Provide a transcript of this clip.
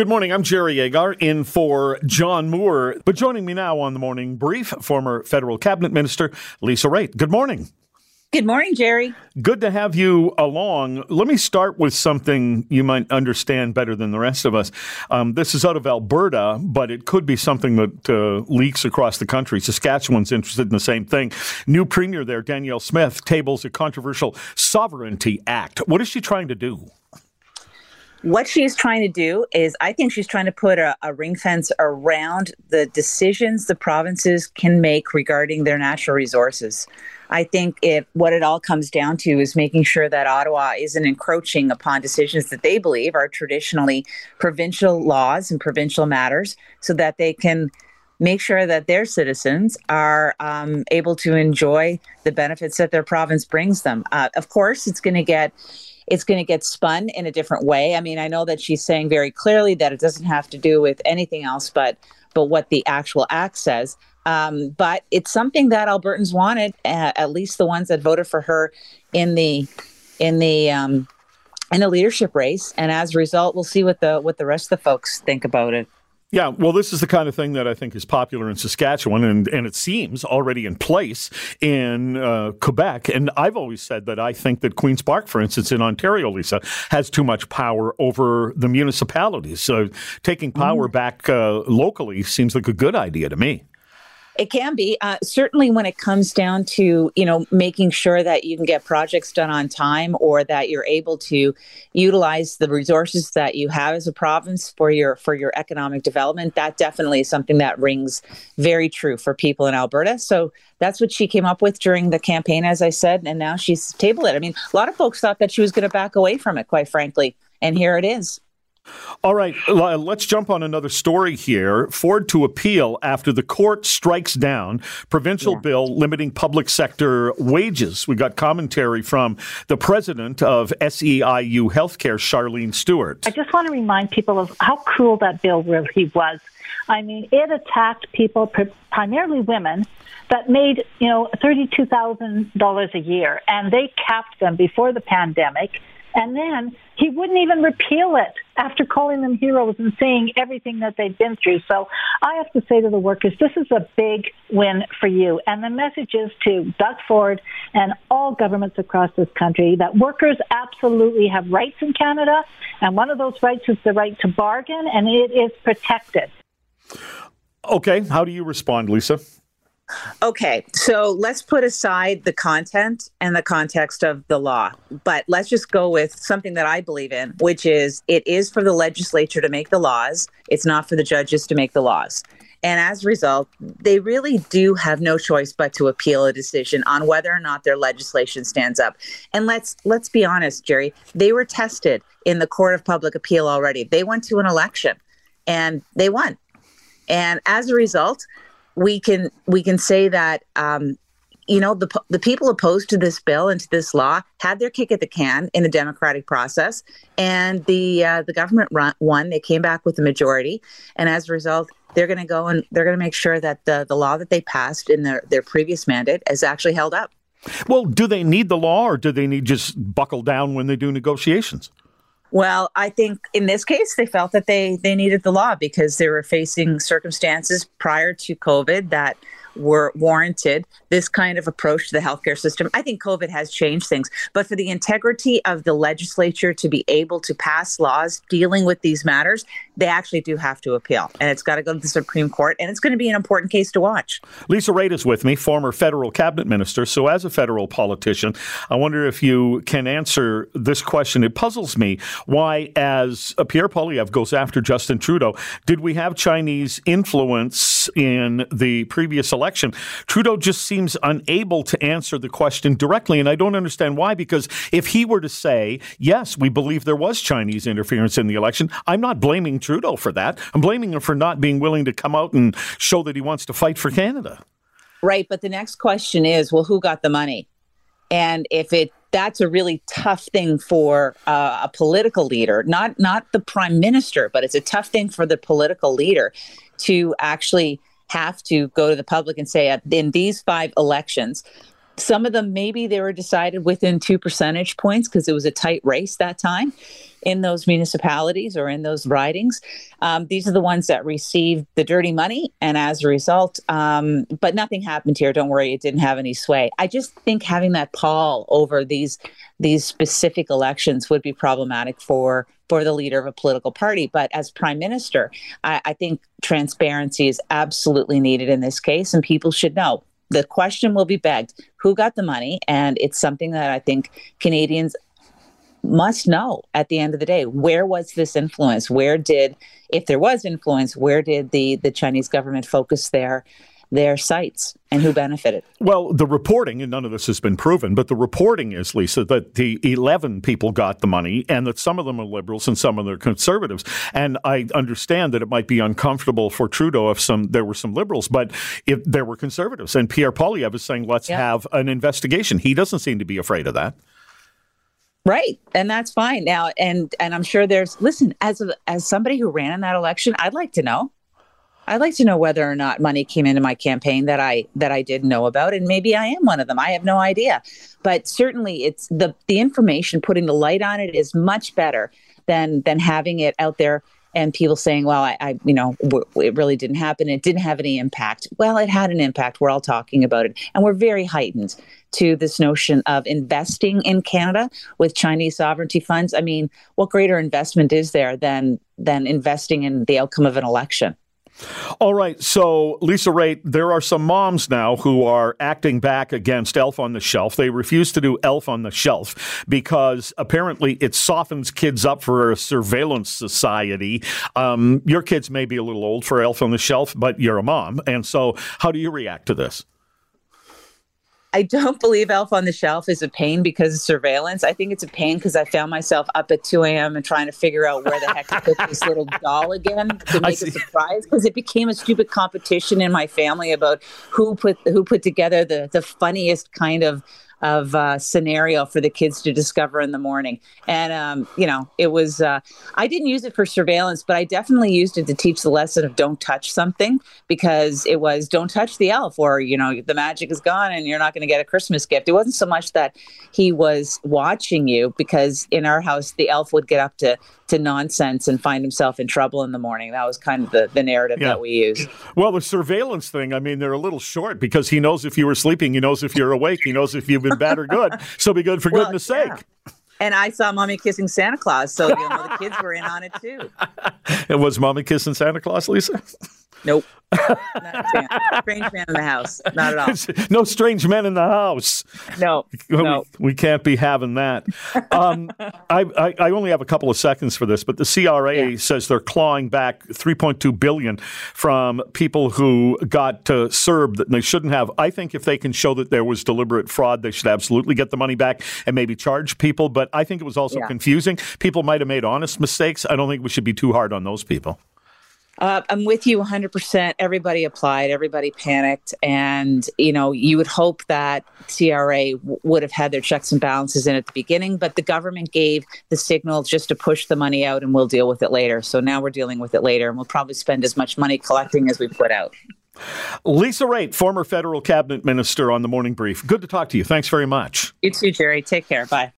Good morning. I'm Jerry Agar in for John Moore. But joining me now on the morning brief, former federal cabinet minister Lisa Raitt. Good morning. Good morning, Jerry. Good to have you along. Let me start with something you might understand better than the rest of us. Um, this is out of Alberta, but it could be something that uh, leaks across the country. Saskatchewan's interested in the same thing. New premier there, Danielle Smith, tables a controversial Sovereignty Act. What is she trying to do? What she's trying to do is, I think she's trying to put a, a, ring fence around the decisions the provinces can make regarding their natural resources. I think if what it all comes down to is making sure that Ottawa isn't encroaching upon decisions that they believe are traditionally provincial laws and provincial matters, so that they can make sure that their citizens are um, able to enjoy the benefits that their province brings them. Uh, of course, it's going to get it's going to get spun in a different way. I mean, I know that she's saying very clearly that it doesn't have to do with anything else but but what the actual act says. Um, but it's something that Albertans wanted, uh, at least the ones that voted for her in the in the um, in the leadership race. And as a result, we'll see what the what the rest of the folks think about it. Yeah, well, this is the kind of thing that I think is popular in Saskatchewan, and, and it seems already in place in uh, Quebec. And I've always said that I think that Queen's Park, for instance, in Ontario, Lisa, has too much power over the municipalities. So taking power mm. back uh, locally seems like a good idea to me. It can be uh, certainly when it comes down to you know making sure that you can get projects done on time or that you're able to utilize the resources that you have as a province for your for your economic development. That definitely is something that rings very true for people in Alberta. So that's what she came up with during the campaign, as I said, and now she's tabled it. I mean, a lot of folks thought that she was going to back away from it, quite frankly, and here it is. All right, let's jump on another story here. Ford to appeal after the court strikes down provincial yeah. bill limiting public sector wages. We got commentary from the president of SEIU Healthcare, Sharleen Stewart. I just want to remind people of how cruel that bill really was. I mean, it attacked people, primarily women, that made you know thirty-two thousand dollars a year, and they capped them before the pandemic and then he wouldn't even repeal it after calling them heroes and saying everything that they've been through. So I have to say to the workers, this is a big win for you. And the message is to Doug Ford and all governments across this country that workers absolutely have rights in Canada. And one of those rights is the right to bargain, and it is protected. Okay. How do you respond, Lisa? Okay, so let's put aside the content and the context of the law, but let's just go with something that I believe in, which is it is for the legislature to make the laws, it's not for the judges to make the laws. And as a result, they really do have no choice but to appeal a decision on whether or not their legislation stands up. And let's let's be honest, Jerry, they were tested in the Court of Public Appeal already. They went to an election and they won. And as a result, we can we can say that um, you know the the people opposed to this bill and to this law had their kick at the can in the democratic process, and the uh, the government run, won. They came back with the majority, and as a result, they're going to go and they're going to make sure that the the law that they passed in their their previous mandate is actually held up. Well, do they need the law, or do they need just buckle down when they do negotiations? Well, I think in this case, they felt that they they needed the law because they were facing circumstances prior to COVID that were warranted this kind of approach to the healthcare system. I think COVID has changed things, but for the integrity of the legislature to be able to pass laws dealing with these matters, they actually do have to appeal. And it's got to go to the Supreme Court, and it's going to be an important case to watch. Lisa Raitt is with me, former federal cabinet minister. So, as a federal politician, I wonder if you can answer this question. It puzzles me why, as Pierre Poilievre goes after Justin Trudeau, did we have Chinese influence in the previous election. Trudeau just seems unable to answer the question directly, and I don't understand why. Because if he were to say, yes, we believe there was Chinese interference in the election, I'm not blaming Trudeau for that. I'm blaming him for not being willing to come out and show that he wants to fight for Canada. Right. But the next question is, well, who got the money? And if it that's a really tough thing for uh, a political leader, not not the prime minister, but it's a tough thing for the political leader to actually have to go to the public and say, in these five elections, Some of them maybe they were decided within two percentage points because it was a tight race that time in those municipalities or in those ridings. Um, these are the ones that received the dirty money, and as a result, um, but nothing happened here. Don't worry, it didn't have any sway. I just think having that pall over these these specific elections would be problematic for for the leader of a political party. But as prime minister, I, I think transparency is absolutely needed in this case, and people should know the question will be begged who got the money? And it's something that i think canadians must know at the end of the day. Where was this influence? Where did if there was influence where did the the chinese government focus their their sights and who benefited. Well, the reporting, and none of this has been proven, but the reporting is, Lisa, that the 11 people got the money and that some of them are liberals and some of them are conservatives. And I understand that it might be uncomfortable for Trudeau if some there were some liberals, but if there were conservatives. And Pierre Poilievre is saying, let's yeah. have an investigation. He doesn't seem to be afraid of that. Right, and that's fine now. And and I'm sure there's listen as a, as somebody who ran in that election, I'd like to know. I'd like to know whether or not money came into my campaign that I that I didn't know about, and maybe I am one of them. I have no idea, but certainly it's the the information, putting the light on it, is much better than than having it out there and people saying, "Well, I, I, you know, it really didn't happen. It didn't have any impact." Well, it had an impact. We're all talking about it, and we're very heightened to this notion of investing in Canada with Chinese sovereignty funds. I mean, what greater investment is there than than investing in the outcome of an election? All right. So, Lisa Raitt, there are some moms now who are acting back against Elf on the Shelf. They refuse to do Elf on the Shelf because apparently it softens kids up for a surveillance society. Um, your kids may be a little old for Elf on the Shelf, but you're a mom. And so, how do you react to this? I don't believe Elf on the Shelf is a pain because of surveillance. I think it's a pain because I found myself up at 2 a.m. and trying to figure out where the heck to put this little doll again to make a surprise because it became a stupid competition in my family about who put who put together the the funniest kind of of uh, scenario for the kids to discover in the morning. And, um, you know, it was, uh, I didn't use it for surveillance, but I definitely used it to teach the lesson of don't touch something because it was don't touch the elf or, you know, the magic is gone and you're not going to get a Christmas gift. It wasn't so much that he was watching you because in our house, the elf would get up to to nonsense and find himself in trouble in the morning. That was kind of the, the narrative yeah. that we used. Well, the surveillance thing, I mean, they're a little short because he knows if you were sleeping, he knows if you're awake, he knows if you've been bad or good. So be good for well, goodness yeah. sake. And I saw mommy kissing Santa Claus, so you know the kids were in on it too. And was mommy kissing Santa Claus, Lisa? Nope. strange man in the house. Not at all. no strange men in the house. No. no. We, we can't be having that. Um, I, I, I, only have a couple of seconds for this, but the CRA yeah. says they're clawing back 3.2 billion from people who got uh, CERB that they shouldn't have. I think if they can show that there was deliberate fraud, they should absolutely get the money back and maybe charge people. But I think it was also yeah. confusing. People might have made honest mistakes. I don't think we should be too hard on those people. Uh, I'm with you 100%. Everybody applied, everybody panicked. And, you know, you would hope that CRA w- would have had their checks and balances in at the beginning, but the government gave the signal just to push the money out and we'll deal with it later. So now we're dealing with it later and we'll probably spend as much money collecting as we put out. Lisa Raitt, former federal cabinet minister on the morning brief. Good to talk to you. Thanks very much. You too, Jerry. Take care. Bye.